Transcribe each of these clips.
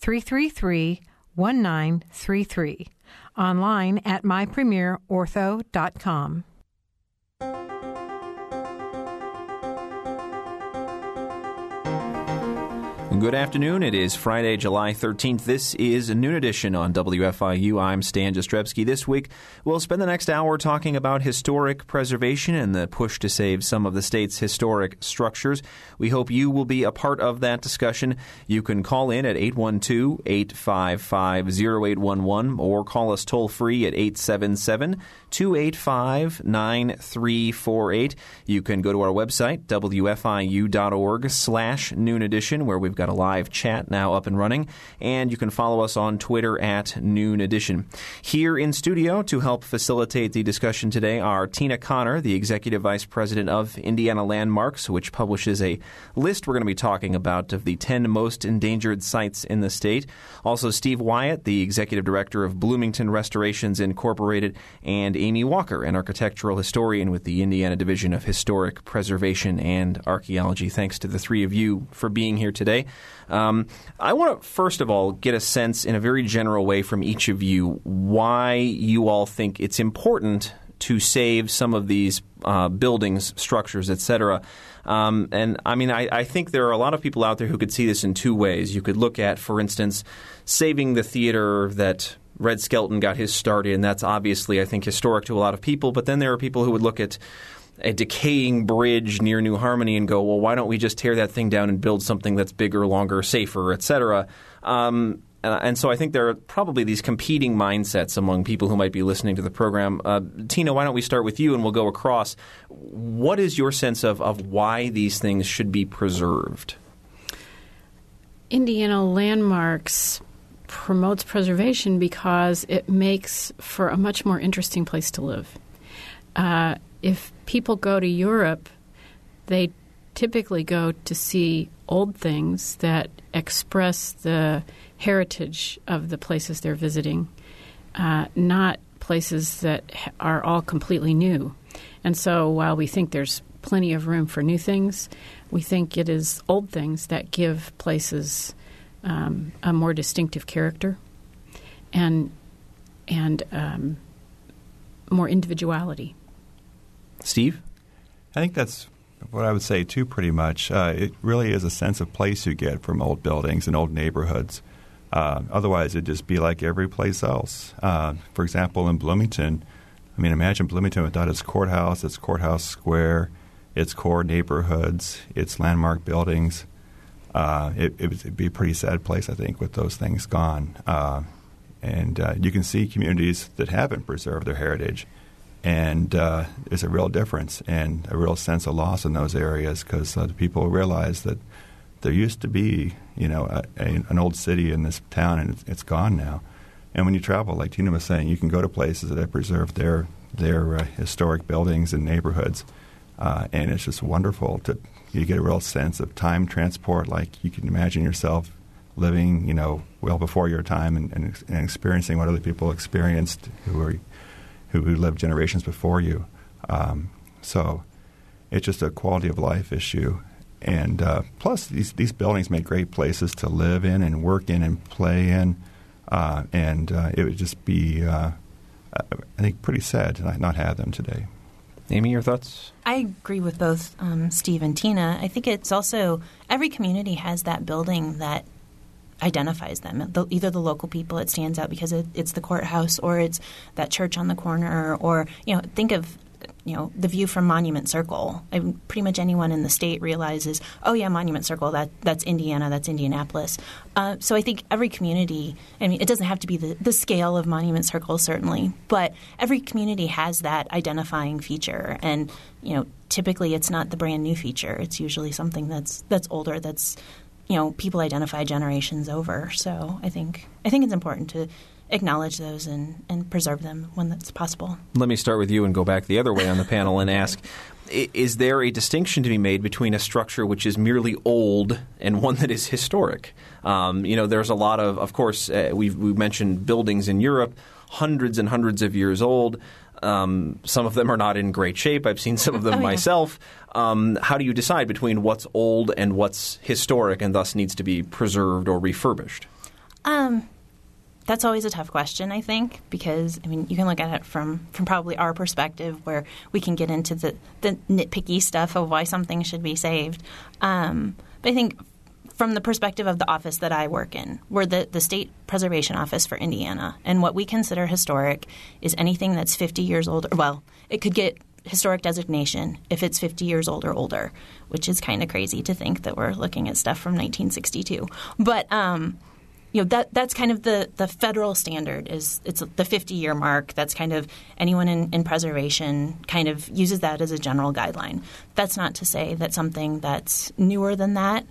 333 1933. Online at mypremierortho.com. Good afternoon. It is Friday, July 13th. This is a noon edition on WFIU. I'm Stan Jastrzebski. This week, we'll spend the next hour talking about historic preservation and the push to save some of the state's historic structures. We hope you will be a part of that discussion. You can call in at 812 855 0811 or call us toll free at 877 285 9348. You can go to our website, wfiu.org slash noon edition, where we've got a live chat now up and running, and you can follow us on Twitter at noon edition. Here in studio to help facilitate the discussion today are Tina Connor, the Executive Vice President of Indiana Landmarks, which publishes a list we're going to be talking about of the 10 most endangered sites in the state. Also, Steve Wyatt, the Executive Director of Bloomington Restorations Incorporated, and Amy Walker, an architectural historian with the Indiana Division of Historic Preservation and Archaeology. Thanks to the three of you for being here today. Um, I want to, first of all, get a sense in a very general way from each of you why you all think it's important to save some of these uh, buildings, structures, etc. Um, and I mean, I, I, think there are a lot of people out there who could see this in two ways. You could look at, for instance, saving the theater that Red Skelton got his start in. That's obviously, I think, historic to a lot of people. But then there are people who would look at a decaying bridge near New Harmony and go, well, why don't we just tear that thing down and build something that's bigger, longer, safer, et cetera? Um, uh, and so I think there are probably these competing mindsets among people who might be listening to the program. Uh, Tina, why don't we start with you and we'll go across. What is your sense of, of why these things should be preserved? Indiana landmarks promotes preservation because it makes for a much more interesting place to live. Uh, if people go to Europe, they typically go to see old things that express the heritage of the places they're visiting, uh, not places that are all completely new. And so while we think there's plenty of room for new things, we think it is old things that give places um, a more distinctive character and and um, more individuality. Steve, I think that's what I would say too. Pretty much, uh, it really is a sense of place you get from old buildings and old neighborhoods. Uh, otherwise, it'd just be like every place else. Uh, for example, in Bloomington, I mean, imagine Bloomington without its courthouse, its courthouse square, its core neighborhoods, its landmark buildings uh, it, would be a pretty sad place, I think, with those things gone. Uh, and uh, you can see communities that haven't preserved their heritage, and uh, there's a real difference and a real sense of loss in those areas because uh, people realize that there used to be, you know, a, a, an old city in this town, and it's, it's gone now. And when you travel, like Tina was saying, you can go to places that have preserved their their uh, historic buildings and neighborhoods, and it's just wonderful to you get a real sense of time transport. Like you can imagine yourself living, you know, well before your time and, and, and experiencing what other people experienced who were who, who lived generations before you. Um, so it's just a quality of life issue. And uh, plus, these these buildings make great places to live in and work in and play in. Uh, and uh, it would just be, uh, I think, pretty sad to not have them today. Amy, your thoughts? I agree with both um, Steve and Tina. I think it's also every community has that building that identifies them. The, either the local people, it stands out because it, it's the courthouse, or it's that church on the corner, or you know, think of you know the view from Monument Circle. I, pretty much anyone in the state realizes, oh yeah, Monument Circle. That that's Indiana. That's Indianapolis. Uh, so I think every community. I mean, it doesn't have to be the, the scale of Monument Circle certainly, but every community has that identifying feature, and you know typically it's not the brand new feature. It's usually something that's that's older. That's you know people identify generations over. So I think I think it's important to acknowledge those and, and preserve them when that's possible. Let me start with you and go back the other way on the panel and ask is there a distinction to be made between a structure which is merely old and one that is historic? Um, you know, there's a lot of, of course, uh, we've, we've mentioned buildings in Europe, hundreds and hundreds of years old. Um, some of them are not in great shape. I've seen some of them oh, yeah. myself. Um, how do you decide between what's old and what's historic and thus needs to be preserved or refurbished? Um, that's always a tough question, I think, because I mean you can look at it from from probably our perspective, where we can get into the the nitpicky stuff of why something should be saved. Um, but I think from the perspective of the office that I work in, we're the, the State Preservation Office for Indiana. And what we consider historic is anything that's 50 years old. Well, it could get historic designation if it's 50 years old or older, which is kind of crazy to think that we're looking at stuff from 1962. But um, you know that that's kind of the the federal standard is it's the 50 year mark. That's kind of anyone in, in preservation kind of uses that as a general guideline. That's not to say that something that's newer than that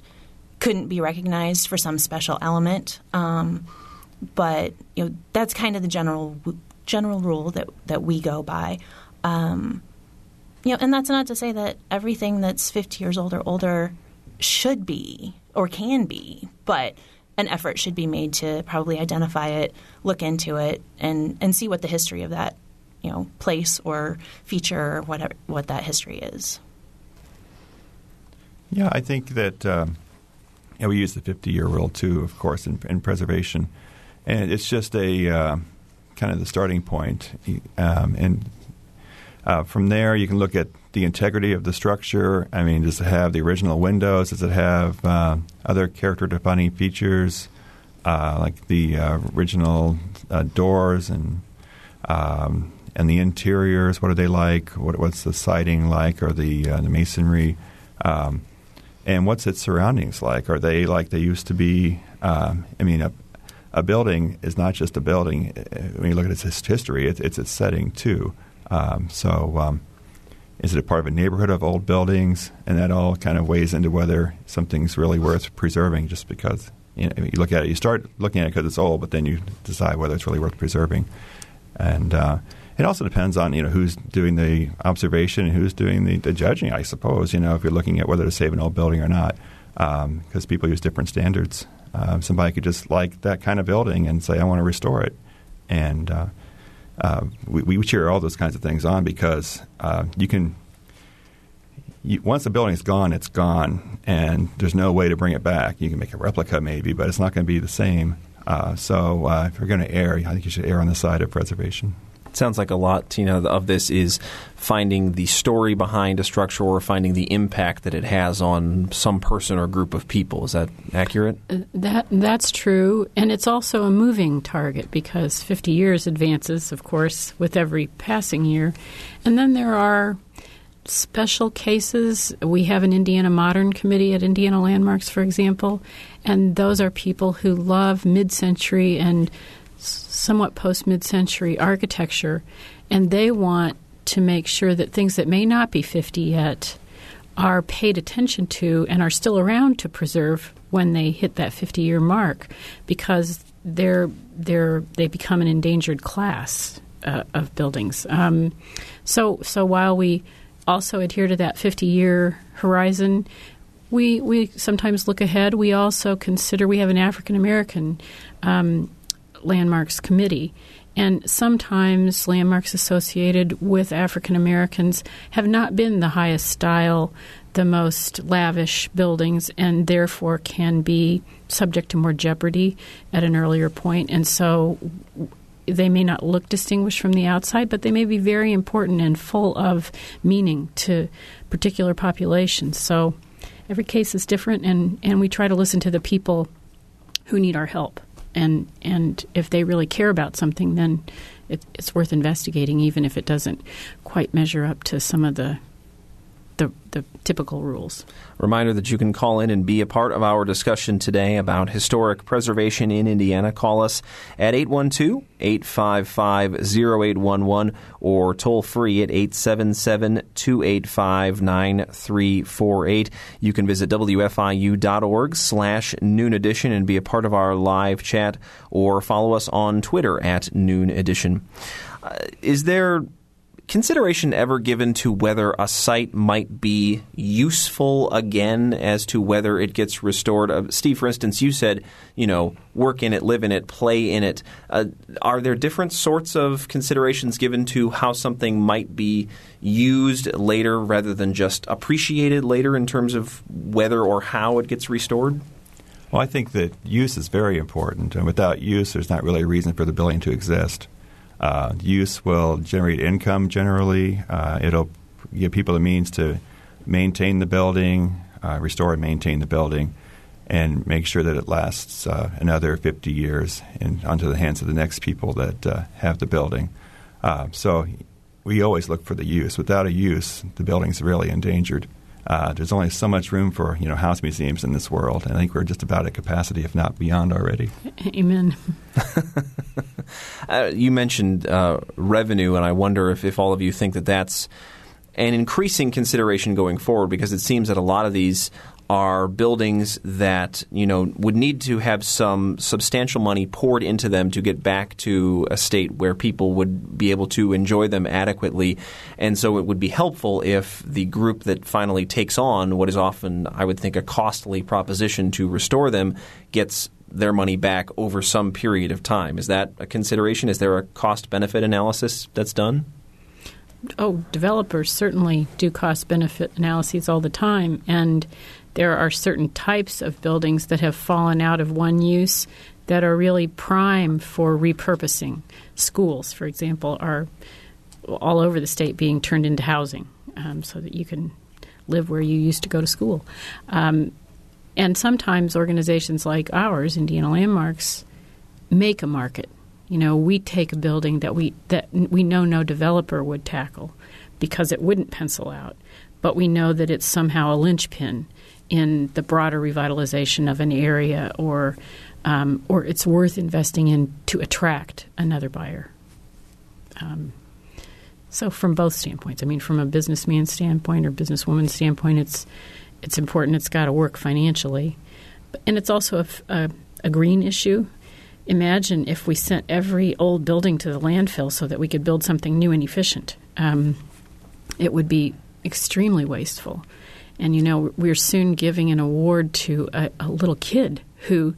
couldn't be recognized for some special element. Um, but you know that's kind of the general general rule that that we go by. Um, you know, and that's not to say that everything that's 50 years old or older should be or can be, but an effort should be made to probably identify it, look into it, and and see what the history of that you know place or feature or whatever what that history is. Yeah, I think that um, yeah, we use the 50 year rule too, of course, in, in preservation, and it's just a uh, kind of the starting point, um, and uh, from there you can look at the integrity of the structure. I mean, does it have the original windows? Does it have uh, other character defining features uh, like the uh, original uh, doors and um, and the interiors? What are they like? What, what's the siding like, or the uh, the masonry? Um, and what's its surroundings like? Are they like they used to be? Um, I mean, a, a, building is not just a building. When you look at its history, it's, it's its setting too. Um, so um, is it a part of a neighborhood of old buildings? And that all kind of weighs into whether something's really worth preserving just because you, know, you look at it. You start looking at it because it's old, but then you decide whether it's really worth preserving. And uh, it also depends on you know who's doing the observation and who's doing the, the, judging. I suppose you know if you're looking at whether to save an old building or not, because um, people use different standards. Uh, somebody could just like that kind of building and say, "I want to restore it," and uh, uh, we, we, cheer all those kinds of things on because uh, you can. Once the building is gone, it's gone, and there's no way to bring it back. You can make a replica, maybe, but it's not going to be the same. Uh, so, uh, if you're going to err, I think you should err on the side of preservation. It sounds like a lot, Tina, of this is finding the story behind a structure or finding the impact that it has on some person or group of people. Is that accurate? Uh, that that's true, and it's also a moving target because 50 years advances, of course, with every passing year, and then there are special cases. We have an Indiana Modern Committee at Indiana Landmarks, for example, and those are people who love mid-century and somewhat post mid century architecture, and they want to make sure that things that may not be 50 yet are paid attention to and are still around to preserve when they hit that 50 year mark because they're, they're, they become an endangered class uh, of buildings. Um, so, so while we also adhere to that 50 year horizon, we, we sometimes look ahead. We also consider we have an African American um, landmarks committee. And sometimes landmarks associated with African Americans have not been the highest style, the most lavish buildings, and therefore can be subject to more jeopardy at an earlier point. And so they may not look distinguished from the outside, but they may be very important and full of meaning to particular populations. So every case is different, and, and we try to listen to the people who need our help and and if they really care about something, then it, it's worth investigating, even if it doesn't quite measure up to some of the the, the typical rules. Reminder that you can call in and be a part of our discussion today about historic preservation in Indiana. Call us at 812 855 0811 or toll free at 877 285 9348. You can visit WFIU.org slash noon edition and be a part of our live chat or follow us on Twitter at noon edition. Uh, is there consideration ever given to whether a site might be useful again as to whether it gets restored? Uh, Steve, for instance, you said, you know, work in it, live in it, play in it. Uh, are there different sorts of considerations given to how something might be used later rather than just appreciated later in terms of whether or how it gets restored? Well, I think that use is very important, and without use, there's not really a reason for the building to exist. Uh, use will generate income generally. Uh, it'll give people the means to maintain the building, uh, restore and maintain the building, and make sure that it lasts uh, another 50 years in, onto the hands of the next people that uh, have the building. Uh, so we always look for the use. Without a use, the building's really endangered. Uh, there's only so much room for you know house museums in this world, and I think we're just about at capacity, if not beyond already. Amen. uh, you mentioned uh, revenue, and I wonder if, if all of you think that that's an increasing consideration going forward, because it seems that a lot of these are buildings that you know would need to have some substantial money poured into them to get back to a state where people would be able to enjoy them adequately, and so it would be helpful if the group that finally takes on what is often, I would think, a costly proposition to restore them gets their money back over some period of time. Is that a consideration? Is there a cost benefit analysis that's done? Oh, developers certainly do cost benefit analyses all the time, and there are certain types of buildings that have fallen out of one use that are really prime for repurposing. Schools, for example, are all over the state being turned into housing um, so that you can live where you used to go to school. Um, and sometimes organizations like ours, Indiana Landmarks, make a market. You know, we take a building that we that we know no developer would tackle because it wouldn't pencil out, but we know that it's somehow a linchpin in the broader revitalization of an area, or um, or it's worth investing in to attract another buyer. Um, so, from both standpoints, I mean, from a businessman standpoint or businesswoman standpoint, it's it's important. It's got to work financially, and it's also a, a, a green issue. Imagine if we sent every old building to the landfill so that we could build something new and efficient. Um, it would be extremely wasteful. And you know, we're soon giving an award to a, a little kid who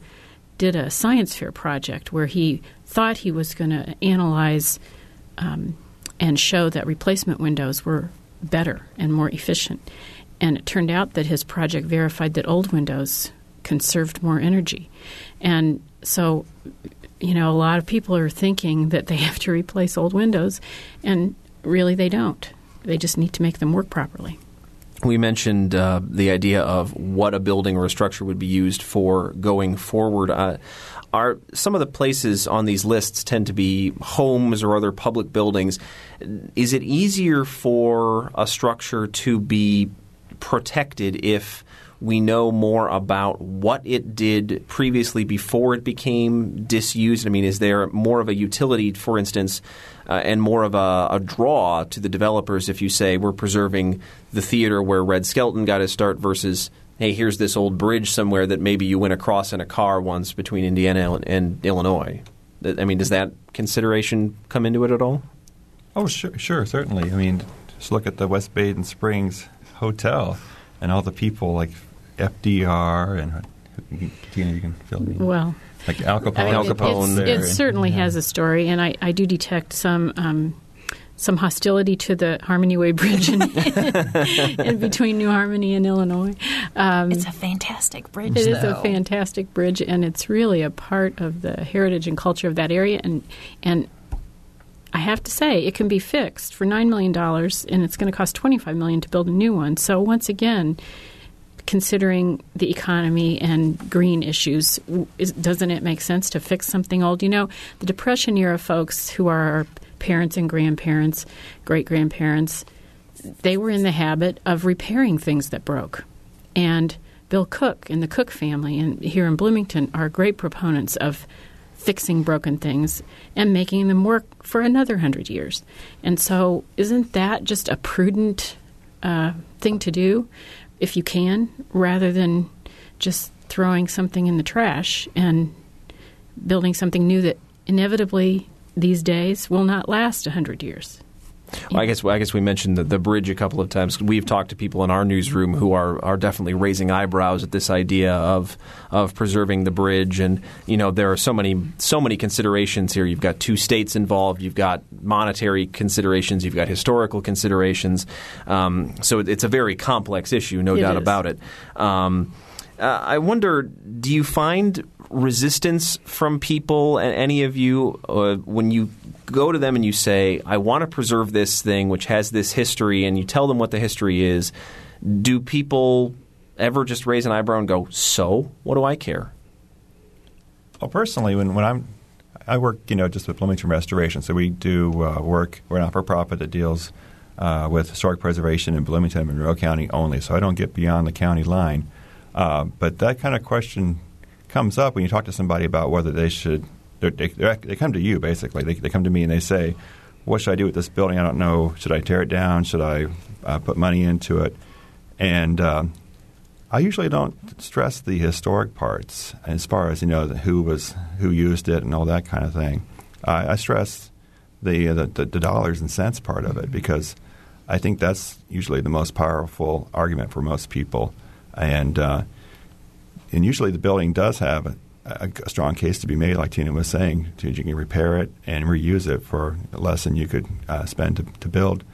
did a science fair project where he thought he was going to analyze um, and show that replacement windows were better and more efficient. And it turned out that his project verified that old windows conserved more energy. And so, you know, a lot of people are thinking that they have to replace old windows, and really they don't. They just need to make them work properly we mentioned uh, the idea of what a building or a structure would be used for going forward. Uh, are some of the places on these lists tend to be homes or other public buildings? Is it easier for a structure to be protected if we know more about what it did previously before it became disused? I mean, is there more of a utility, for instance, uh, and more of a, a, draw to the developers if you say we're preserving the theater where Red Skelton got his start versus hey, here's this old bridge somewhere that maybe you went across in a car once between Indiana and Illinois. I mean, does that consideration come into it at all? Oh, sure, sure, certainly. I mean, just look at the West Baden Springs Hotel and all the people like FDR and Tina, you can fill me. Well, like Al Capone. I mean, Al Capone. It, it certainly yeah. has a story, and I, I do detect some. Um, some hostility to the Harmony Way Bridge in, in between New Harmony and Illinois. Um, it's a fantastic bridge. It though. is a fantastic bridge, and it's really a part of the heritage and culture of that area. And and I have to say, it can be fixed for nine million dollars, and it's going to cost twenty five million to build a new one. So once again, considering the economy and green issues, is, doesn't it make sense to fix something old? You know, the Depression era folks who are our parents and grandparents, great grandparents, they were in the habit of repairing things that broke. And Bill Cook and the Cook family and here in Bloomington are great proponents of fixing broken things and making them work for another hundred years. And so, isn't that just a prudent uh, thing to do if you can, rather than just throwing something in the trash and building something new that inevitably these days will not last a hundred years? Well, I guess I guess we mentioned the, the bridge a couple of times. We've talked to people in our newsroom who are, are definitely raising eyebrows at this idea of of preserving the bridge, and you know there are so many so many considerations here. You've got two states involved. You've got monetary considerations. You've got historical considerations. Um, so it, it's a very complex issue, no It doubt is. about it. Um, uh, I wonder, do you find resistance from people, and any of you, uh, when you go to them and you say, I want to preserve this thing which has this history, and you tell them what the history is, do people ever just raise an eyebrow and go, So? What do I care? Well, personally, when, when I'm, I work, you know, just with Bloomington Restoration. So we do uh, work. We're not for profit that deals uh, with historic preservation in Bloomington and Monroe County only. So I don't get beyond the county line. Uh, but that kind of question comes up when you talk to somebody about whether they should. They're, they come to you basically. They, they come to me and they say, "What should I do with this building? I don't know. Should I tear it down? Should I uh, put money into it?" And um, I usually don't stress the historic parts as far as you know the, who was who used it and all that kind of thing. I I stress the, uh, the the the dollars and cents part of it because I think that's usually the most powerful argument for most people, and uh, and usually the building does have a, a, strong case to be made, like Tina was saying, to you can repair it and reuse it for less than you could uh, spend to, to build.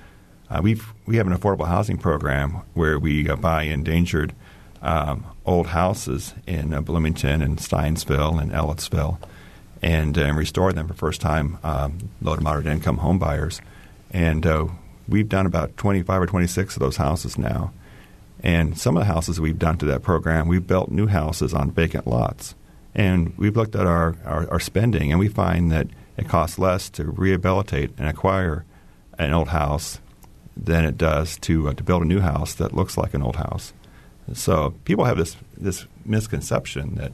Uh, we've we have an affordable housing program where we uh, buy endangered um, old houses in uh, Bloomington and Stinesville and Ellettsville, and, uh, restore them for first time um, low to moderate income home buyers. And uh, we've done about 25 or 26 of those houses now. And some of the houses we've done to that program, we've built new houses on vacant lots. And we've looked at our, our, our spending, and we find that it costs less to rehabilitate and acquire an old house than it does to, uh, to build a new house that looks like an old house. So people have this, this misconception that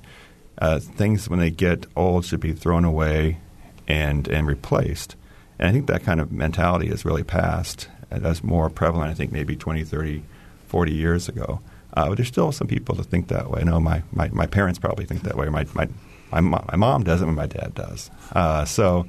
uh, things, when they get old, should be thrown away and, and replaced. And I think that kind of mentality is really past. Uh, That's more prevalent, I think, maybe 20, 30, 40 years ago. Uh, but there's still some people that think that way. I know my, my, my parents probably think that way. My, my, my, my mom doesn't, but my dad does. Uh, so,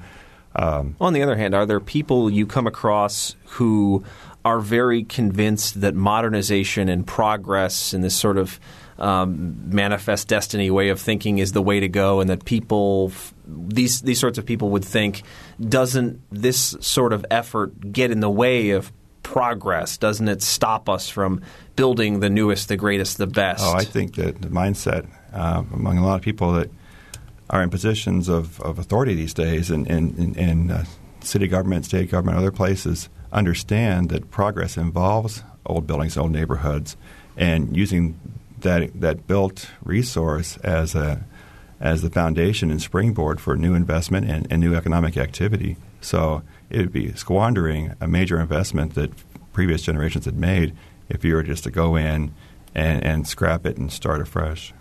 um, On the other hand, are there people you come across who are very convinced that modernization and progress and this sort of um, manifest destiny way of thinking is the way to go, and that people, these these sorts of people, would think, doesn't this sort of effort get in the way of progress? Doesn't it stop us from building the newest, the greatest, the best? Oh, I think that the mindset uh, among a lot of people that are in positions of, of authority these days in, in, in, in uh, city government, state government, other places understand that progress involves old buildings, old neighborhoods, and using that that built resource as a as the foundation and springboard for new investment and, and new economic activity. So it would be squandering a major investment that previous generations had made if you were just to go in and, and scrap it and start afresh.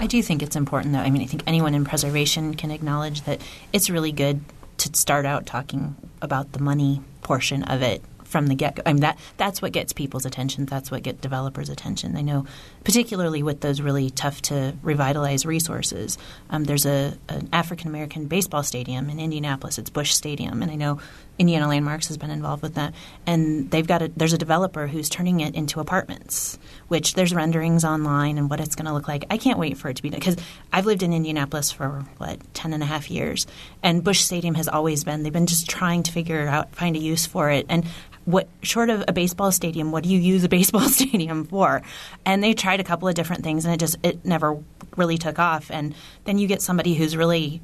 I do think it's important, though. I mean, I think anyone in preservation can acknowledge that it's really good to start out talking about the money portion of it from the get go. I mean, that that's what gets people's attention. That's what gets developers' attention. I know, particularly with those really tough to revitalize resources. Um, there's a an African American baseball stadium in Indianapolis. It's Bush Stadium, and I know Indiana Landmarks has been involved with that. And they've got a there's a developer who's turning it into apartments, which there's renderings online and what it's going to look like. I can't wait for it to be done because I've lived in Indianapolis for what ten and a half years, and Bush Stadium has always been. They've been just trying to figure out find a use for it and what short of a baseball stadium, what do you use a baseball stadium for? And they tried a couple of different things, and it just it never really took off. And then you get somebody who's really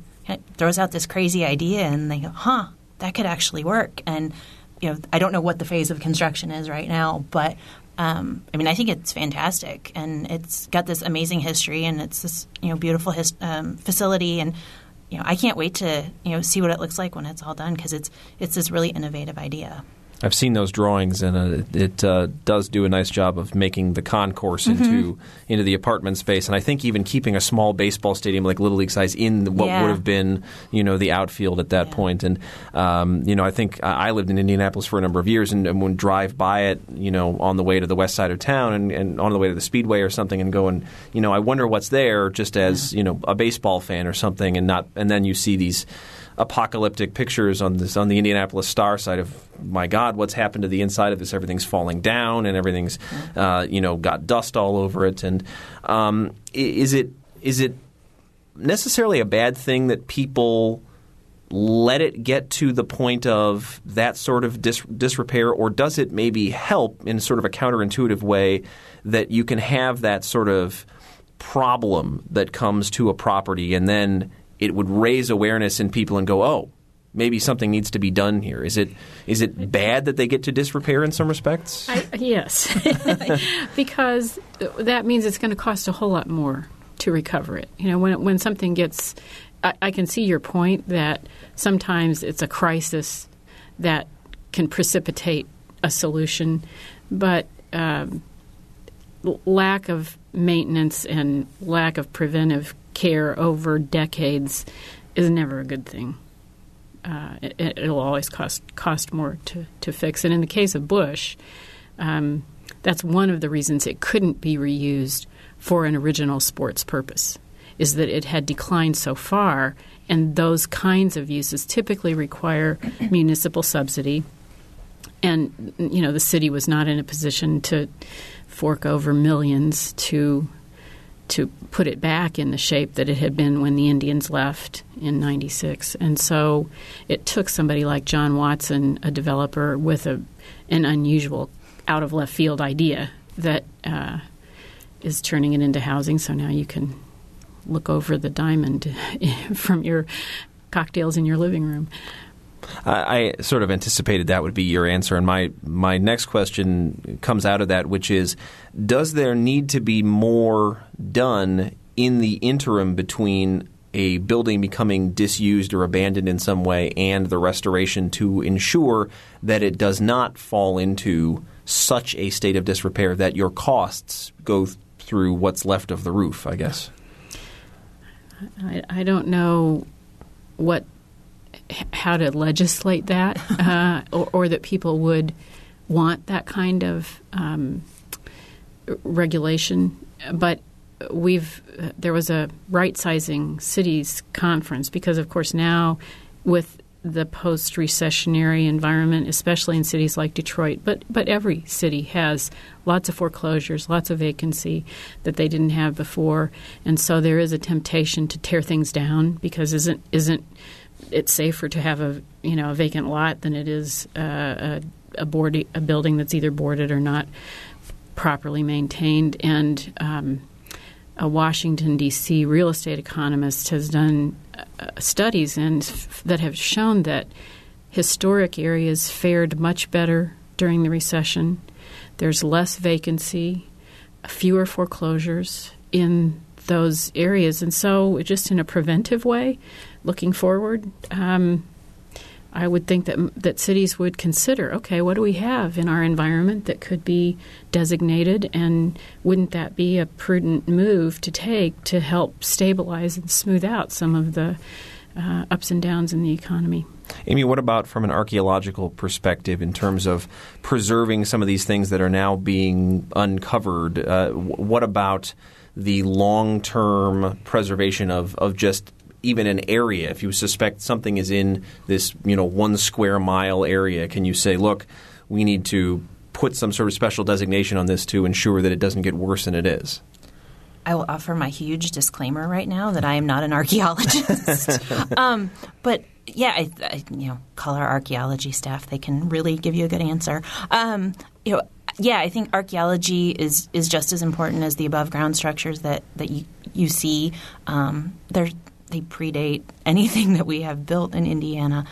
throws out this crazy idea, and they go, "Huh, that could actually work." And you know, I don't know what the phase of construction is right now, but um, I mean, I think it's fantastic, and it's got this amazing history, and it's this you know beautiful his, um, facility, and you know, I can't wait to you know see what it looks like when it's all done because it's it's this really innovative idea. I've seen those drawings, and uh, it uh, does do a nice job of making the concourse mm-hmm. into into the apartment space. And I think even keeping a small baseball stadium like Little League size in what yeah. would have been, you know, the outfield at that yeah. point. And um, you know, I think I lived in Indianapolis for a number of years, and, and would drive by it, you know, on the way to the west side of town, and, and, on the way to the Speedway or something, and go and you know, I wonder what's there, just as yeah. you know, a baseball fan or something, and not, and then you see these apocalyptic pictures on this on the Indianapolis Star side of my God, what's happened to the inside of this? Everything's falling down and everything's uh, you know got dust all over it. And um, is it is it necessarily a bad thing that people let it get to the point of that sort of dis- disrepair, or does it maybe help in sort of a counterintuitive way that you can have that sort of problem that comes to a property and then it would raise awareness in people and go, oh, maybe something needs to be done here. Is it is it bad that they get to disrepair in some respects? I, yes, because that means it's going to cost a whole lot more to recover it. You know, when when something gets, I, I can see your point that sometimes it's a crisis that can precipitate a solution, but um, lack of maintenance and lack of preventive care over decades is never a good thing. Uh, it, will always cost cost more to, to fix. And in the case of Bush, um, that's one of the reasons it couldn't be reused for an original sports purpose, is that it had declined so far, and those kinds of uses typically require municipal subsidy. And you know the city was not in a position to fork over millions to to put it back in the shape that it had been when the Indians left in 96. And so it took somebody like John Watson, a developer with a, an unusual out of left field idea that uh, is turning it into housing. So now you can look over the diamond from your cocktails in your living room. I, I, sort of anticipated that would be your answer, and my my next question comes out of that, which is: Does there need to be more done in the interim between a building becoming disused or abandoned in some way and the restoration to ensure that it does not fall into such a state of disrepair that your costs go through what's left of the roof? I guess. I, I don't know what how to legislate that, uh, or, or, that people would want that kind of um, regulation. But we've there was a right sizing cities conference because, of course, now with the post recessionary environment, especially in cities like Detroit, but but every city has lots of foreclosures, lots of vacancy that they didn't have before, and so there is a temptation to tear things down because isn't isn't it's safer to have a you know a vacant lot than it is uh, a a, board, a building that's either boarded or not properly maintained. And um, a Washington D.C. real estate economist has done uh, studies and f- that have shown that historic areas fared much better during the recession. There's less vacancy, fewer foreclosures in those areas, and so just in a preventive way, looking forward, um, I would think that that cities would consider, okay, what do we have in our environment that could be designated, and wouldn't that be a prudent move to take to help stabilize and smooth out some of the uh, ups and downs in the economy? Amy, what about from an archaeological perspective in terms of preserving some of these things that are now being uncovered? Uh, what about the long term preservation of, of just even an area, if you suspect something is in this, you know, one square mile area, can you say, look, we need to put some sort of special designation on this to ensure that it doesn't get worse than it is? I will offer my huge disclaimer right now that I am not an archaeologist. um, but yeah, I, I, you know, call our archaeology staff; they can really give you a good answer. Um, you know, yeah, I think archaeology is is just as important as the above ground structures that that you you see. Um, they predate anything that we have built in Indiana.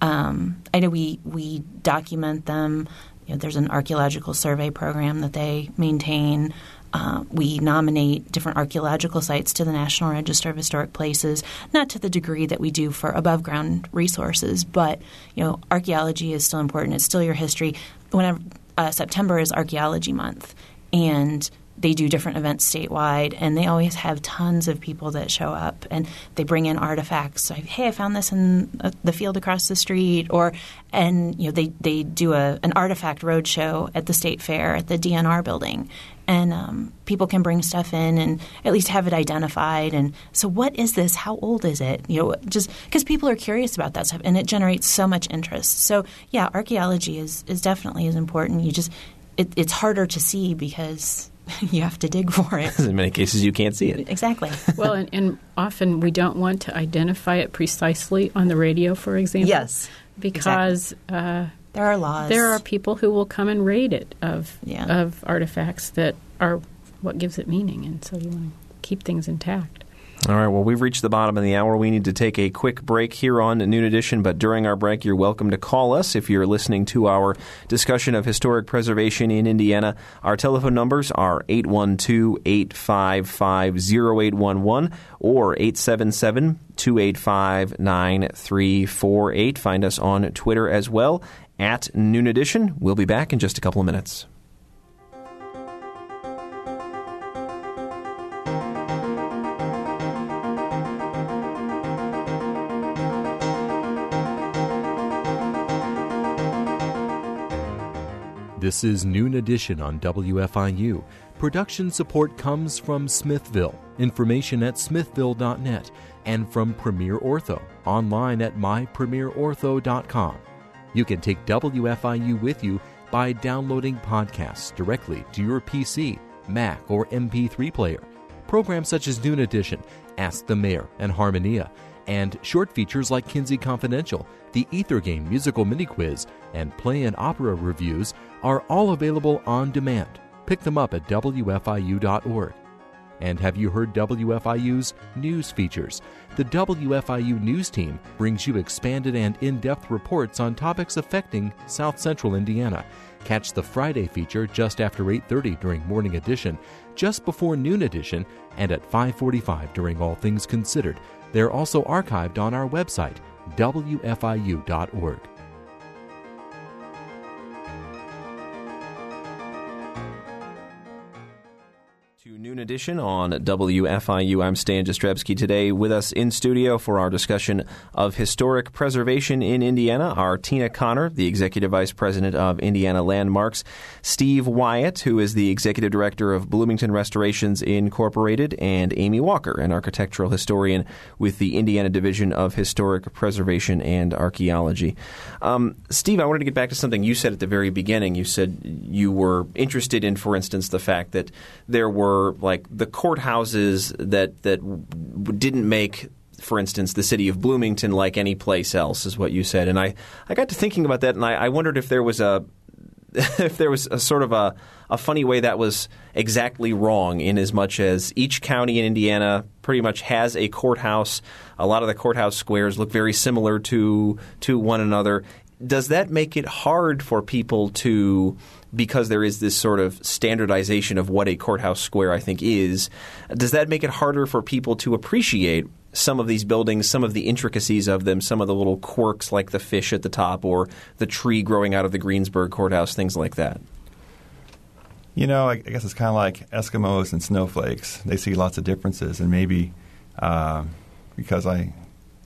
Um, I know we we document them. You know, there's an archaeological survey program that they maintain. Uh, we nominate different archaeological sites to the National Register of Historic Places, not to the degree that we do for above ground resources, but you know, archaeology is still important. It's still your history. Whenever uh, September is Archaeology Month, and they do different events statewide, and they always have tons of people that show up, and they bring in artifacts. So, hey, I found this in uh, the field across the street, or and you know they they do a an artifact roadshow at the state fair at the DNR building, and um, people can bring stuff in and at least have it identified. And so, what is this? How old is it? You know, just because people are curious about that stuff, and it generates so much interest. So, yeah, archaeology is is definitely as important. You just it, it's harder to see because you have to dig for it. In many cases, you can't see it. Exactly. well, and, and, often we don't want to identify it precisely on the radio, for example. Yes. Because exactly. uh, there are laws. There are people who will come and rate it of yeah. of artifacts that are what gives it meaning, and so you want to keep things intact. All right, well, we've reached the bottom of the hour. We need to take a quick break here on Noon Edition, but during our break, you're welcome to call us if you're listening to our discussion of historic preservation in Indiana. Our telephone numbers are 812 855 0811 or 877 285 9348. Find us on Twitter as well at Noon Edition. We'll be back in just a couple of minutes. This is Noon Edition on WFIU. Production support comes from Smithville, information at smithville.net, and from Premier Ortho, online at mypremierortho.com. You can take WFIU with you by downloading podcasts directly to your PC, Mac, or MP3 player. Programs such as Noon Edition, Ask the Mayor, and Harmonia and short features like Kinsey Confidential, the Ether Game musical mini quiz, and play and opera reviews are all available on demand. Pick them up at WFIU.org. And have you heard WFIU's news features? The WFIU News Team brings you expanded and in depth reports on topics affecting South Central Indiana. Catch the Friday feature just after 8:30 during Morning Edition, just before Noon Edition, and at 5:45 during All Things Considered. They're also archived on our website, wfiu.org. Edition on WFIU. I'm Stan Jastrzebski today with us in studio for our discussion of historic preservation in Indiana are Tina Connor, the Executive Vice President of Indiana Landmarks, Steve Wyatt, who is the Executive Director of Bloomington Restorations Incorporated, and Amy Walker, an architectural historian with the Indiana Division of Historic Preservation and Archaeology. Um, Steve, I wanted to get back to something you said at the very beginning. You said you were interested in, for instance, the fact that there were like the courthouses that that didn't make for instance, the city of Bloomington like any place else, is what you said. And I, I got to thinking about that, and I, I wondered if there was a if there was a sort of a, a funny way that was exactly wrong, in as much as each county in Indiana pretty much has a courthouse. A lot of the courthouse squares look very similar to to one another. Does that make it hard for people to because there is this sort of standardization of what a courthouse square, I think, is, does that make it harder for people to appreciate some of these buildings, some of the intricacies of them, some of the little quirks like the fish at the top or the tree growing out of the Greensburg courthouse, things like that? You know, I guess it's kind of like Eskimos and snowflakes. They see lots of differences, and maybe uh, because I,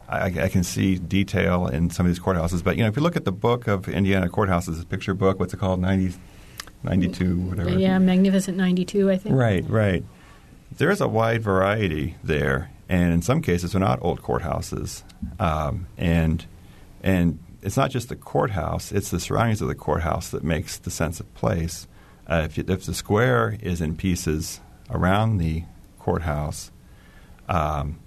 I, I, can see detail in some of these courthouses. But you know, if you look at the book of Indiana courthouses, the picture book, what's it called, ninety 92, whatever. Yeah, Magnificent 92, I think. Right, right. There's a wide variety there, and in some cases, they're not old courthouses. Um, and and it's not just the courthouse; it's the surroundings of the courthouse that makes the sense of place. Uh, if, you, if the square is in pieces around the courthouse, um,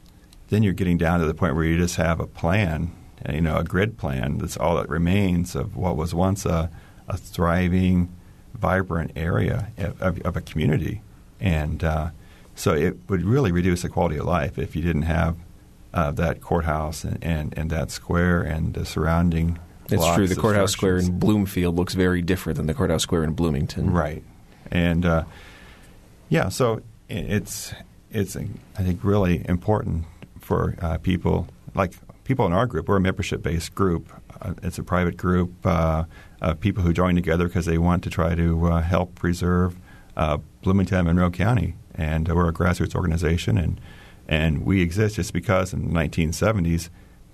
then you're getting down to the point where you just have a plan, you know, a grid plan. That's all that remains of what was once a, a thriving vibrant area of, of a community. And uh, so it would really reduce the quality of life if you didn't have uh, that courthouse and, and, and, that square and the surrounding. It's true. The courthouse square in Bloomfield looks very different than the courthouse square in Bloomington. Right. And uh, Yeah, so it's it's I think really important for uh, people like people in our group. We're a membership based group. Uh, it's a private group. Uh, people who join together because they want to try to uh, help preserve uh, Bloomington and Monroe County, and we're a grassroots organization, and and we exist just because in the 1970s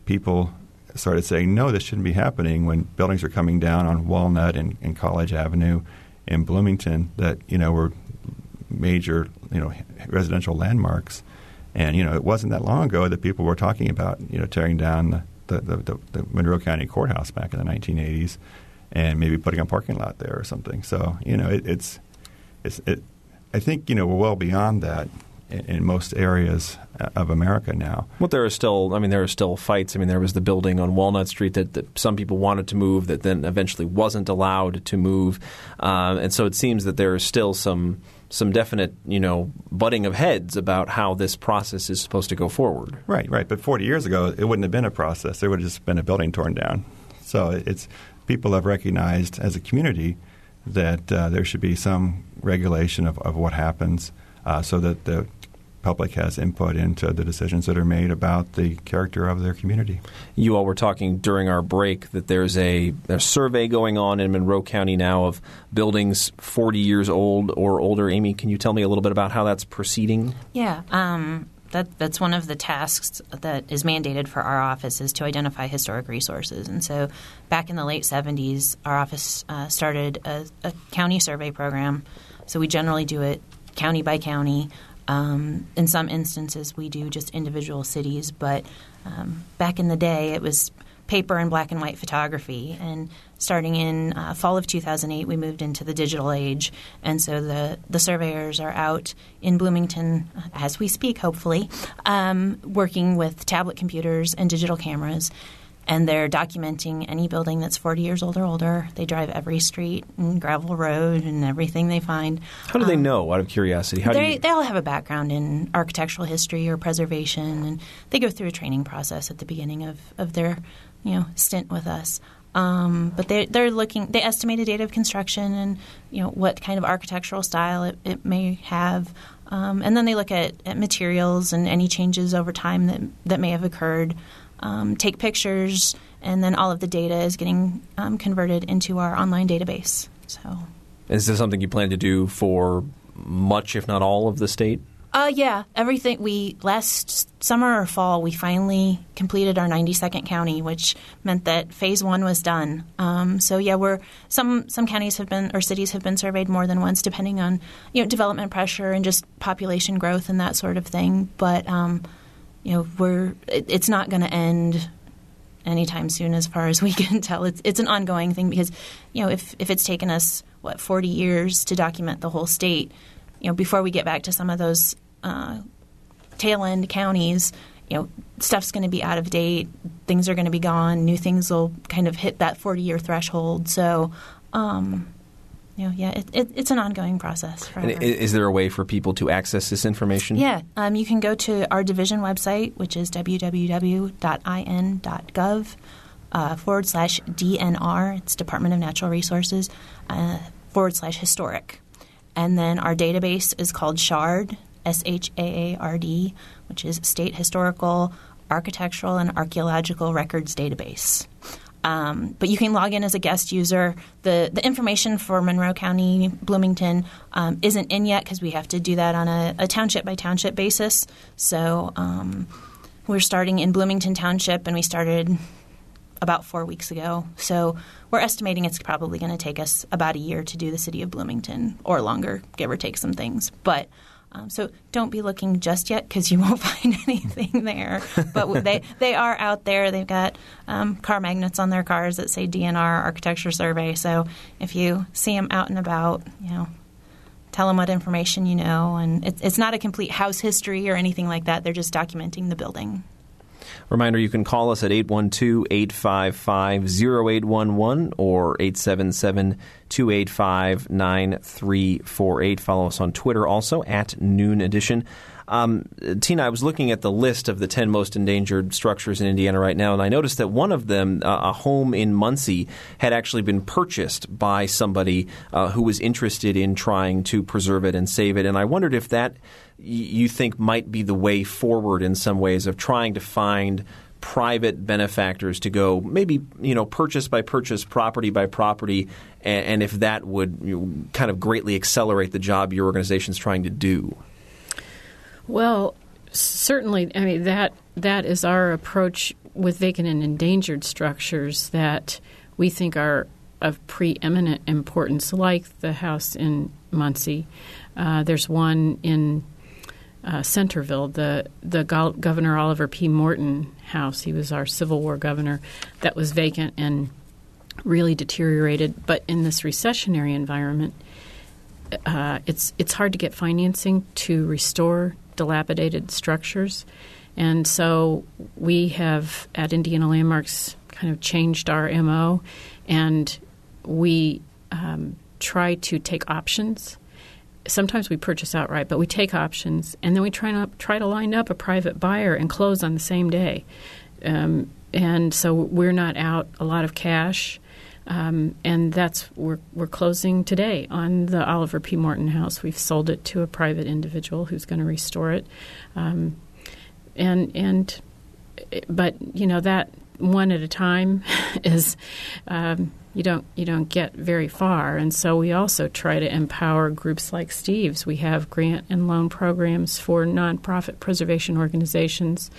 people started saying no, this shouldn't be happening when buildings are coming down on Walnut and, and College Avenue in Bloomington that you know were major you know residential landmarks, and you know it wasn't that long ago that people were talking about you know tearing down the the, the, the Monroe County Courthouse back in the 1980s, and maybe putting a parking lot there or something. So you know it, it's it's it, I think you know we're well beyond that in most areas of America now. Well, there are still, I mean, there are still fights. I mean, there was the building on Walnut Street that, that some people wanted to move that then eventually wasn't allowed to move, uh, and so it seems that there are still some some definite, you know, butting of heads about how this process is supposed to go forward. Right, right. But 40 years ago, it wouldn't have been a process. There would have just been a building torn down. So it's people have recognized as a community that uh, there should be some regulation of, of what happens uh, so that the public has input into the decisions that are made about the character of their community. You all were talking during our break that there's a, a, survey going on in Monroe County now of buildings 40 years old or older. Amy, can you tell me a little bit about how that's proceeding? Yeah. Um, that, that's one of the tasks that is mandated for our office is to identify historic resources. And so, back in the late 70s, our office uh, started a, a county survey program. So we generally do it county by county. Um, in some instances, we do just individual cities, but um, back in the day, it was paper and black and white photography. And starting in uh, fall of 2008, we moved into the digital age, and so the the surveyors are out in Bloomington uh, as we speak, hopefully, um, working with tablet computers and digital cameras and they're documenting any building that's 40 years old or older. They drive every street and gravel road and everything they find. How do they um, know? Out of curiosity, how they, do you... they all have a background in architectural history or preservation, and they go through a training process at the beginning of, of their you know stint with us. Um, but they, they're looking. They estimate a date of construction and you know what kind of architectural style it, it may have, um, and then they look at, at materials and any changes over time that that may have occurred um, take pictures, and then all of the data is getting um, converted into our online database. So, is this something you plan to do for much, if not all, of the state? Uh, yeah, everything. We last summer or fall, we finally completed our 92nd county, which meant that phase one was done. Um, so yeah, we're some some counties have been or cities have been surveyed more than once, depending on you know development pressure and just population growth and that sort of thing. But um, you know, we're it, it's not going to end anytime soon, as far as we can tell. It's it's an ongoing thing because you know if if it's taken us what forty years to document the whole state, you know, before we get back to some of those uh, tail end counties, you know, stuff's going to be out of date. Things are going to be gone. New things will kind of hit that forty year threshold. So. Um, you know, yeah, it, it, it's an ongoing process. is there a way for people to access this information? Yeah, um, you can go to our division website, which is www.in.gov uh, forward slash DNR. It's Department of Natural Resources uh, forward slash historic, and then our database is called SHAARD, S H A A R D, which is State Historical, Architectural, and Archaeological Records Database. Um, but you can log in as a guest user. The the information for Monroe County, Bloomington, um, isn't in yet because we have to do that on a, a township by township basis. So um, we're starting in Bloomington Township, and we started about four weeks ago. So we're estimating it's probably going to take us about a year to do the city of Bloomington, or longer, give or take some things. But um, so don't be looking just yet because you won't find anything there. But they they are out there. They've got um, car magnets on their cars that say DNR Architecture Survey. So if you see them out and about, you know, tell them what information you know. And it, it's not a complete house history or anything like that. They're just documenting the building. Reminder you can call us at 812 855 0811 or 877 285 9348. Follow us on Twitter also at Noon Edition. Um, Tina, I was looking at the list of the 10 most endangered structures in Indiana right now, and I noticed that one of them, uh, a home in Muncie, had actually been purchased by somebody uh, who was interested in trying to preserve it and save it. And I wondered if that you think might be the way forward in some ways of trying to find private benefactors to go maybe you know purchase by purchase property by property and, and if that would you know, kind of greatly accelerate the job your organization is trying to do? Well certainly i mean that that is our approach with vacant and endangered structures that we think are of preeminent importance like the house in Muncie. Uh, there's one in uh, Centerville, the the Go- Governor Oliver P. Morton house. He was our Civil War governor. That was vacant and really deteriorated. But in this recessionary environment, uh, it's it's hard to get financing to restore dilapidated structures, and so we have at Indiana Landmarks kind of changed our mo, and we um, try to take options sometimes we purchase outright, but we take options and then we try to try to line up a private buyer and close on the same day. Um, and so we're not out a lot of cash. Um, and that's we're we're closing today on the Oliver P. Morton house. We've sold it to a private individual who's going to restore it, um, and and but you know that one at a time is um, you don't you don't get very far. And so we also try to empower groups like Steve's. We have grant and loan programs for nonprofit preservation organizations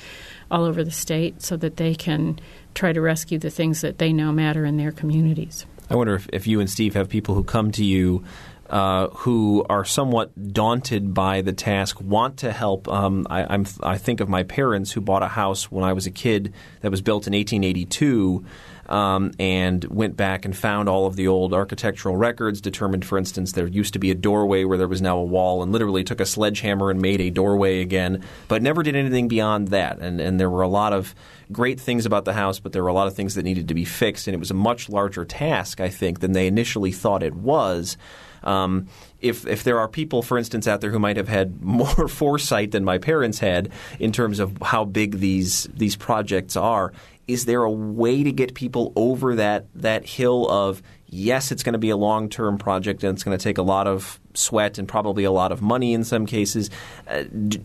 all over the state so that they can try to rescue the things that they know matter in their communities. I wonder if, if you and Steve have people who come to you uh, who are somewhat daunted by the task, want to help. Um, I, I, think of my parents who bought a house when I was a kid that was built in 1882 um, and went back and found all of the old architectural records, determined, for instance, there used to be a doorway where there was now a wall, and literally took a sledgehammer and made a doorway again, but never did anything beyond that. And, and there were a lot of great things about the house, but there were a lot of things that needed to be fixed, and it was a much larger task, I think, than they initially thought it was. Um, if if there are people, for instance, out there who might have had more foresight than my parents had in terms of how big these these projects are, is there a way to get people over that that hill of yes, it's going to be a long term project and it's going to take a lot of sweat and probably a lot of money in some cases. Uh, do,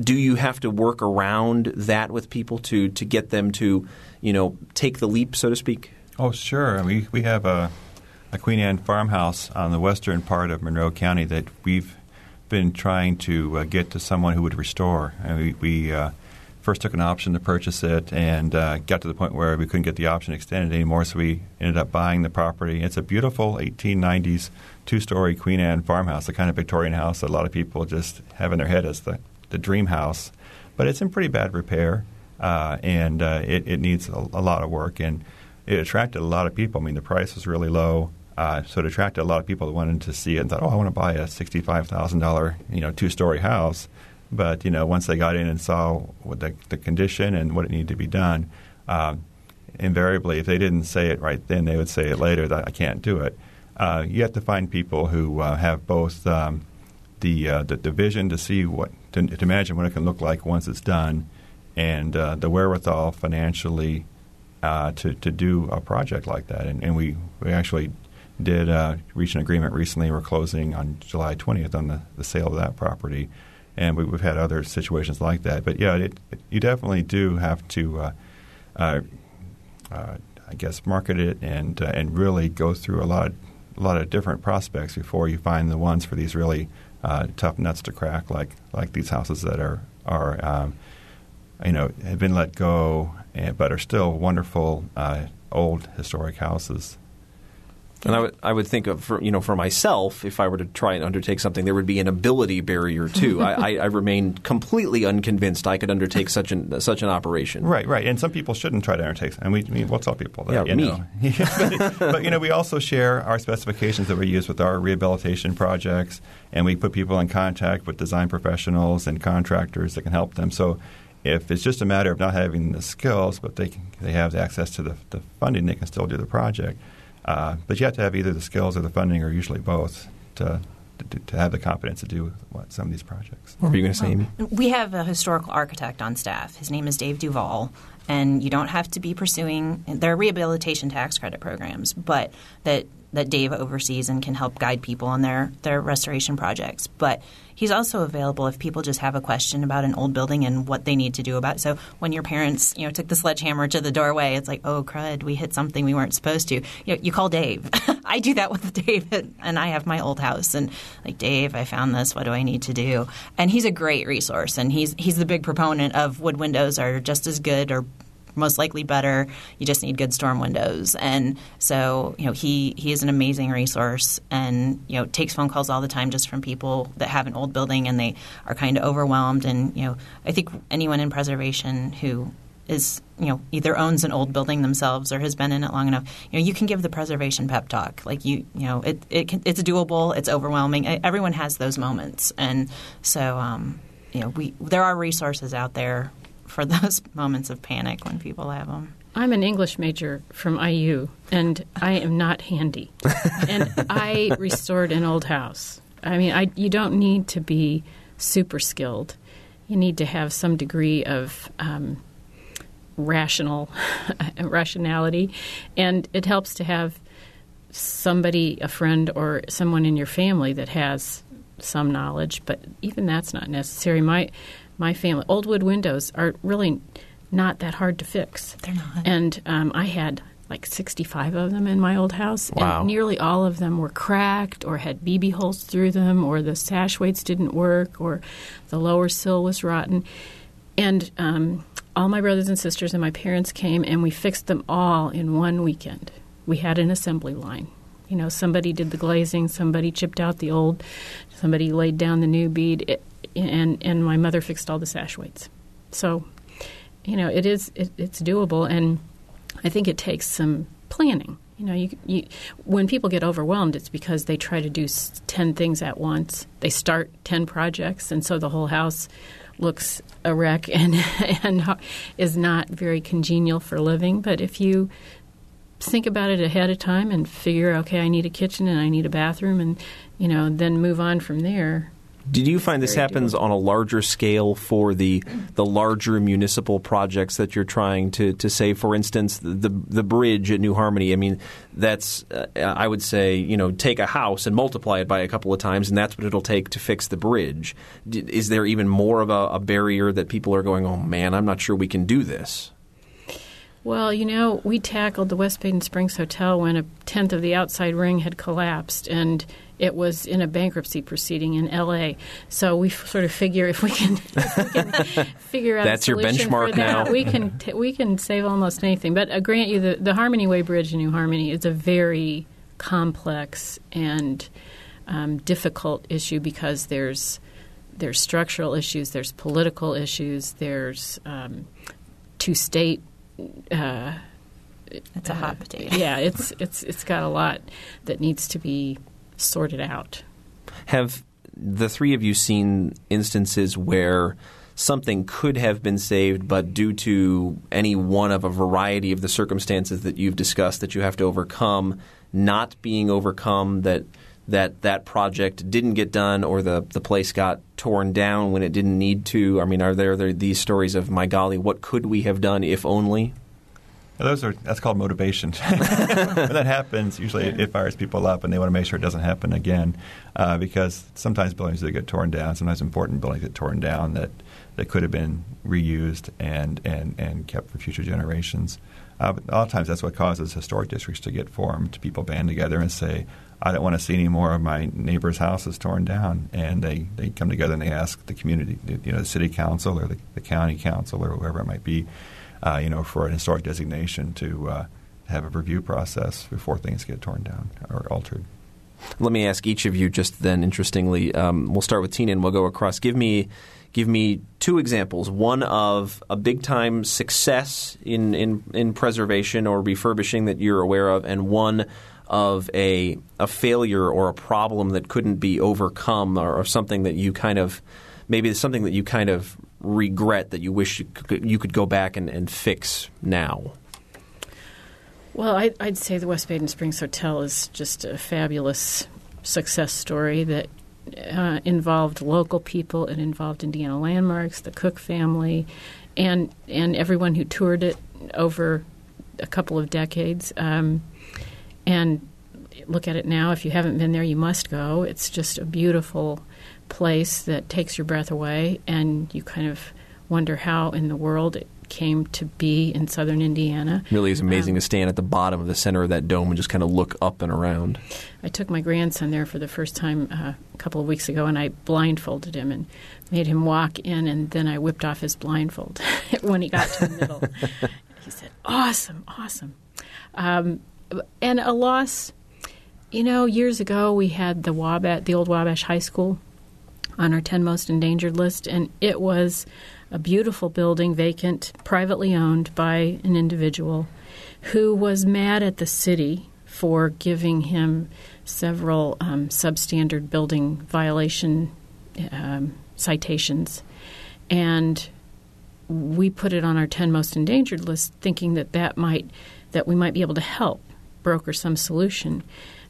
do you have to work around that with people to to get them to you know take the leap, so to speak? Oh, sure. We we have a a Queen Anne farmhouse on the western part of Monroe County that we've been trying to uh, get to someone who would restore. And we, we uh, first took an option to purchase it and uh, got to the point where we couldn't get the option extended anymore, so we ended up buying the property. It's a beautiful 1890s two story Queen Anne farmhouse, the kind of Victorian house that a lot of people just have in their head as the, the dream house. But it's in pretty bad repair uh, and uh, it, it, needs a, a, lot of work. And it attracted a lot of people. I mean, the price was really low. Uh, so it attracted a lot of people that wanted to see it and thought, oh, I want to buy a sixty-five thousand dollar, you know, two-story house. But you know, once they got in and saw what the, the condition and what it needed to be done, uh, invariably, if they didn't say it right then, they would say it later that I can't do it. Uh, you have to find people who uh, have both um, the, uh, the, the vision to see what to, to, imagine what it can look like once it's done, and uh, the wherewithal financially uh, to to do a project like that. And, and we we actually did reach an agreement recently. We're closing on July 20th on the, the sale of that property and we, have had other situations like that. But yeah, it, it, you definitely do have to, uh, uh, uh, I guess, market it and uh, and really go through a lot of, a lot of different prospects before you find the ones for these really uh, tough nuts to crack, like like these houses that are are um, you know have been let go, and, but are still wonderful uh, old historic houses. And I would I would think of for, you know for myself if I were to try and undertake something there would be an ability barrier too. I, I, I, remain completely unconvinced I could undertake such an such an operation. Right, right. And some people shouldn't try to undertake. And we, I we'll tell people that. Yeah, you me. Know. but, but, you know, we also share our specifications that we use with our rehabilitation projects, and we put people in contact with design professionals and contractors that can help them. So if it's just a matter of not having the skills, but they can, they have the access to the, the funding, they can still do the project. Uh, but you have to have either the skills or the funding, or usually both, to to, to have the confidence to do what, some of these projects. What were you going to say, Amy? We have a historical architect on staff. His name is Dave Duvall, and you don't have to be pursuing. There are rehabilitation tax credit programs, but that that Dave oversees and can help guide people on their their restoration projects. But he's also available if people just have a question about an old building and what they need to do about. It. So when your parents, you know, took the sledgehammer to the doorway, it's like, oh crud, we hit something we weren't supposed to. You, know, you call Dave. I do that with Dave, and I have my old house, and like Dave, I found this. What do I need to do? And he's a great resource, and he's he's the big proponent of wood windows are just as good or most likely better. You just need good storm windows. And so, you know, he, he is an amazing resource and, you know, takes phone calls all the time just from people that have an old building and they are kind of overwhelmed. And, you know, I think anyone in preservation who is you know either owns an old building themselves or has been in it long enough you know you can give the preservation pep talk like you you know it, it can, it's doable it's overwhelming everyone has those moments and so um, you know we there are resources out there for those moments of panic when people have them. I'm an English major from IU, and I am not handy. and I restored an old house. I mean, I, you don't need to be super skilled. You need to have some degree of um, rational rationality, and it helps to have somebody, a friend, or someone in your family that has some knowledge. But even that's not necessary. My my family. Old wood windows are really not that hard to fix. They're not. And um, I had like 65 of them in my old house, wow. and nearly all of them were cracked or had BB holes through them, or the sash weights didn't work, or the lower sill was rotten. And um, all my brothers and sisters and my parents came, and we fixed them all in one weekend. We had an assembly line. You know, somebody did the glazing, somebody chipped out the old, somebody laid down the new bead. It, and and my mother fixed all the sash weights. So, you know, it is it, it's doable, and I think it takes some planning. You know, you, you, when people get overwhelmed, it's because they try to do ten things at once. They start ten projects, and so the whole house looks a wreck and and is not very congenial for living. But if you think about it ahead of time and figure, okay, I need a kitchen and I need a bathroom, and you know, then move on from there. Did you find this happens doable. on a larger scale for the the larger municipal projects that you're trying to, to say? For instance, the the bridge at New Harmony. I mean, that's uh, I would say you know take a house and multiply it by a couple of times, and that's what it'll take to fix the bridge. Is there even more of a, a barrier that people are going? Oh man, I'm not sure we can do this. Well, you know, we tackled the West Baden Springs Hotel when a tenth of the outside ring had collapsed, and it was in a bankruptcy proceeding in L.A. So we f- sort of figure if we can, if we can figure out that's your benchmark that, now. We can t- we can save almost anything. But I grant you, the, the Harmony Way Bridge in New Harmony is a very complex and um, difficult issue because there's there's structural issues, there's political issues, there's um, two state. Uh, it's a hot potato. yeah, it's it's it's got a lot that needs to be sorted out. Have the three of you seen instances where something could have been saved, but due to any one of a variety of the circumstances that you've discussed that you have to overcome, not being overcome, that that that project didn't get done or the, the place got torn down when it didn't need to? I mean, are there, there these stories of, my golly, what could we have done if only? those are that's called motivation. when that happens, usually it, fires people up, and they want to make sure it doesn't happen again. Uh, because sometimes buildings that get torn down, sometimes important buildings get torn down that, that could have been reused and, and, and kept for future generations. Uh, but a lot of times that's what causes historic districts to get formed. People band together and say, I don't want to see any more of my neighbor's houses torn down. And they, they come together and they ask the community, you know, the city council or the, the county council or whoever it might be, uh, you know, for an historic designation to uh, have a review process before things get torn down or altered. Let me ask each of you just then. Interestingly, um, we'll start with Tina and we'll go across. Give me give me two examples. One of a big time success in, in in preservation or refurbishing that you're aware of, and one of a a failure or a problem that couldn't be overcome, or, or something that you kind of maybe it's something that you kind of regret that you wish you could, you could go back and, and fix now? Well, I, would say the West Baden Springs Hotel is just a fabulous success story that uh, involved local people. It involved Indiana Landmarks, the Cook family, and and everyone who toured it over a couple of decades. Um, and look at it now. If you haven't been there, you must go. It's just a beautiful place that takes your breath away, and you kind of wonder how in the world it came to be in southern Indiana. Really is amazing um, to stand at the bottom of the center of that dome and just kind of look up and around. I took my grandson there for the first time uh, a couple of weeks ago, and I blindfolded him and made him walk in, and then I whipped off his blindfold when he got to the middle. he said, "Awesome, awesome," um, and a loss. You know, years ago we had the Wabash, the old Wabash High School, on our 10 most endangered list, and it was a beautiful building, vacant, privately owned by an individual who was mad at the city for giving him several um, substandard building violation um, citations. And we put it on our 10 most endangered list thinking that that might that we might be able to help broker some solution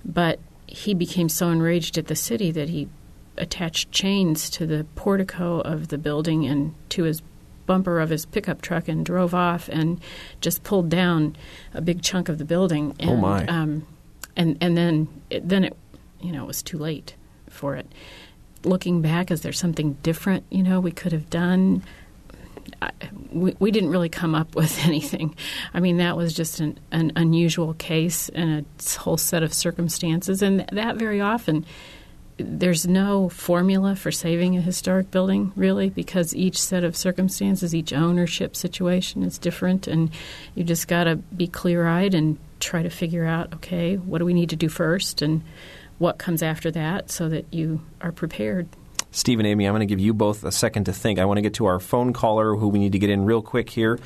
but he became so enraged at the city that he attached chains to the portico of the building and to his bumper of his pickup truck and drove off and just pulled down a big chunk of the building. And, oh my! Um, and and then it, then it you know it was too late for it. Looking back, is there something different you know we could have done? We, we didn't really come up with anything. I mean, that was just an, an unusual case and a whole set of circumstances, and that very often there's no formula for saving a historic building, really, because each set of circumstances, each ownership situation is different, and you just got to be clear eyed and try to figure out okay, what do we need to do first, and what comes after that so that you are prepared. Steve and Amy, I'm going to give you both a second to think. I want to get to our phone caller who we need to get in real quick here.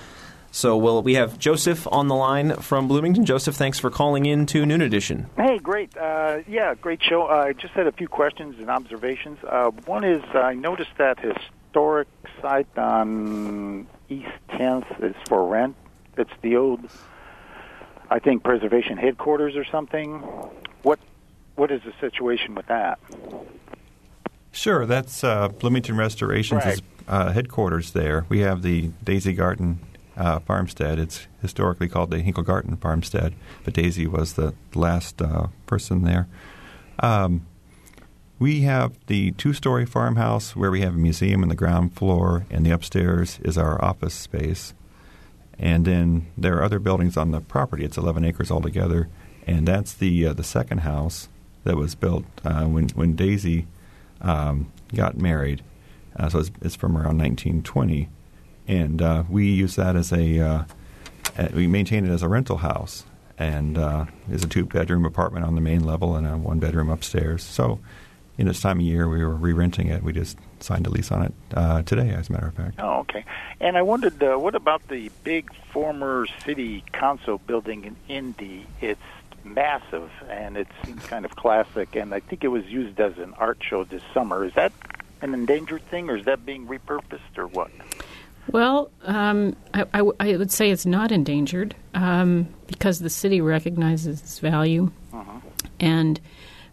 So well, we have Joseph on the line from Bloomington. Joseph, thanks for calling in to Noon Edition. Hey, great. Uh, yeah, great show. Uh, I just had a few questions and observations. Uh, one is I noticed that historic site on East 10th is for rent. It's the old, I think, preservation headquarters or something. What What is the situation with that? Sure, that's uh, Bloomington Restoration's right. uh, headquarters there. We have the Daisy Garton uh, farmstead. It's historically called the Hinkle Garton farmstead, but Daisy was the last uh, person there. Um, we have the two story farmhouse where we have a museum in the ground floor, and the upstairs is our office space. And then there are other buildings on the property. It's 11 acres altogether, and that's the uh, the second house that was built uh, when when Daisy um, got married. Uh, so it's, it's, from around 1920 and uh, we use that as a uh, we maintain it as a rental house, and uh, is a two bedroom apartment on the main level and a one bedroom upstairs. So, in this time of year, we were re renting it. We just signed a lease on it uh, today, as a matter of fact. Oh, okay. And I wondered, uh, what about the big former city council building in Indy? It's massive and it seems kind of classic, and I think it was used as an art show this summer. Is that an endangered thing, or is that being repurposed, or what? Well, um, I, I, I, would say it's not endangered um, because the city recognizes its value uh-huh. and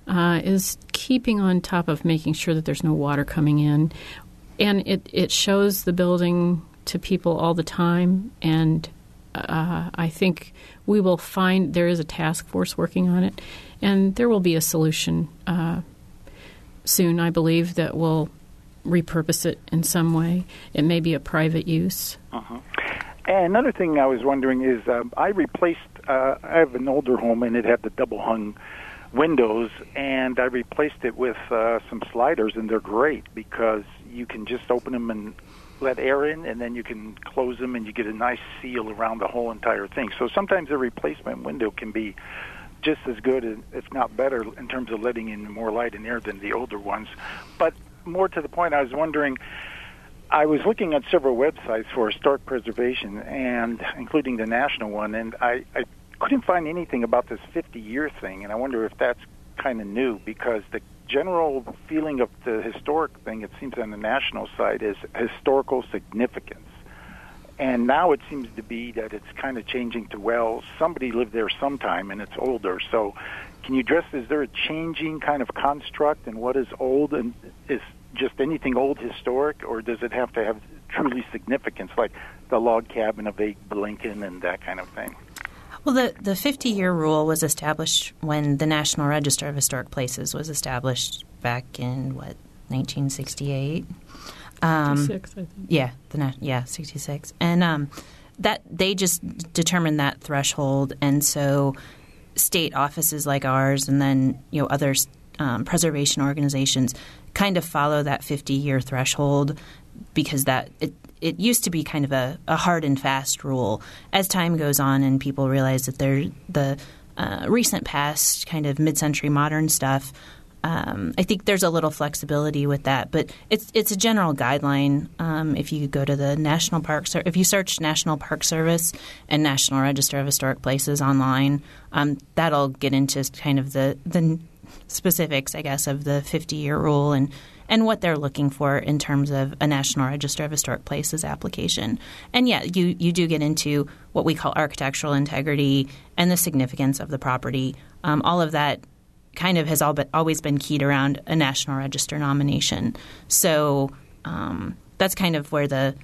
uh, is keeping on top of making sure that there's no water coming in. And it, it shows the building to people all the time. And uh, I think we will find there is a task force working on it. And there will be a solution uh, soon, I believe, that will repurpose it in some way. It may be a private use. Uh-huh. Another thing I was wondering is um, I replaced, uh, I have an older home and it had the double hung windows, and I replaced it with uh, some sliders, and they're great because you can just open them and let air in, and then you can close them, and you get a nice seal around the whole entire thing. So sometimes a replacement window can be just as good, if not better, in terms of letting in more light and air than the older ones. But more to the point, I was wondering. I was looking at several websites for historic preservation, and including the national one, and I, I couldn't find anything about this 50-year thing, and I wonder if that's kind of new because the general feeling of the historic thing, it seems on the national side, is historical significance. And now it seems to be that it's kind of changing to well, somebody lived there sometime and it's older. So, can you address? Is there a changing kind of construct, and what is old, and is just anything old historic, or does it have to have truly significance, like the log cabin of Abe Lincoln and that kind of thing? Well, the, the 50 year rule was established when the National Register of Historic Places was established back in, what, 1968? Um, 66, I think. Yeah, the, yeah, 66. And um, that they just determined that threshold. And so state offices like ours and then, you know, other um, preservation organizations kind of follow that 50 year threshold because that it, it used to be kind of a, a, hard and fast rule. As time goes on and people realize that they're the uh, recent past, kind of mid century modern stuff, um, I think there's a little flexibility with that, but it's it's a general guideline. Um, if you go to the National Park, Ser- if you search National Park Service and National Register of Historic Places online, um, that'll get into kind of the the specifics, I guess, of the 50 year rule and and what they're looking for in terms of a National Register of Historic Places application. And yeah, you, you do get into what we call architectural integrity and the significance of the property. Um, all of that kind of has all but always been keyed around a National Register nomination. So um, that's kind of where the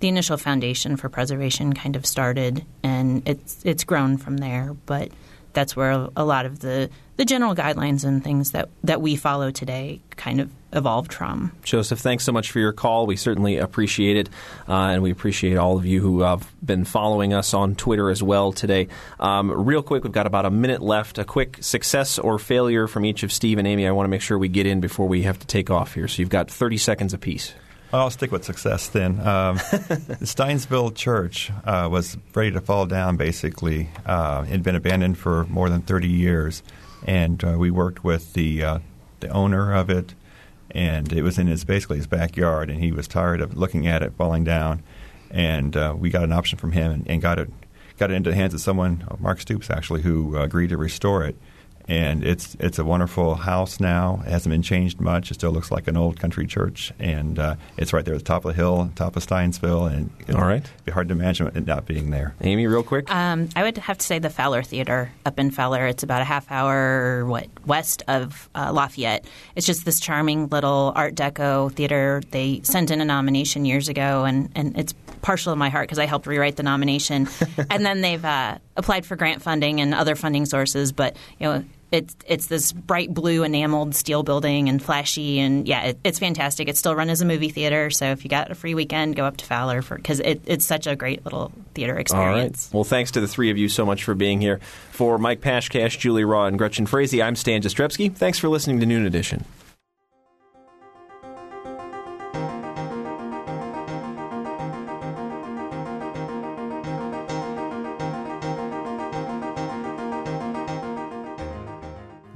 the initial foundation for preservation kind of started, and it's it's grown from there. But that's where a lot of the, the general guidelines and things that, that we follow today kind of evolved from. Joseph, thanks so much for your call. We certainly appreciate it, uh, and we appreciate all of you who have been following us on Twitter as well today. Um, real quick, we've got about a minute left. A quick success or failure from each of Steve and Amy. I want to make sure we get in before we have to take off here. So you've got 30 seconds apiece. I'll stick with success then. Um, the Stinesville Church uh, was ready to fall down, basically. Uh, it had been abandoned for more than 30 years. And uh, we worked with the, uh, the owner of it, and it was in his basically his backyard, and he was tired of looking at it falling down. And uh, we got an option from him and, and, got, it, got it into the hands of someone, Mark Stoops actually, who agreed to restore it and it's it's a wonderful house now. It hasn't been changed much. It still looks like an old country church, and uh, it's right there at the top of the hill, top of Stinesville, and all right, it'd be hard to imagine it not being there. Amy, real quick, um, I would have to say the Fowler Theater up in Fowler. It's about a half hour what west of uh, Lafayette. It's just this charming little Art Deco theater. They sent in a nomination years ago, and and it's partial to my heart because I helped rewrite the nomination, and then they've uh, applied for grant funding and other funding sources, but you know it's it's this bright blue enameled steel building and flashy and yeah, it, it's fantastic. It's still run as a movie theater, so if you got a free weekend, go up to Fowler for because it, it's such a great little theater experience. All right. Well, thanks to the three of you so much for being here. For Mike Pashkash, Julie Raw, and Gretchen Frazee, I'm Stan Jastrzebski. Thanks for listening to Noon Edition.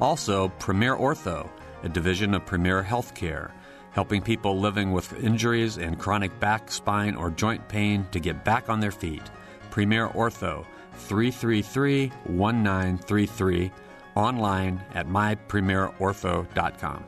Also, Premier Ortho, a division of Premier Healthcare, helping people living with injuries and chronic back, spine, or joint pain to get back on their feet. Premier Ortho, 333 1933, online at mypremierortho.com.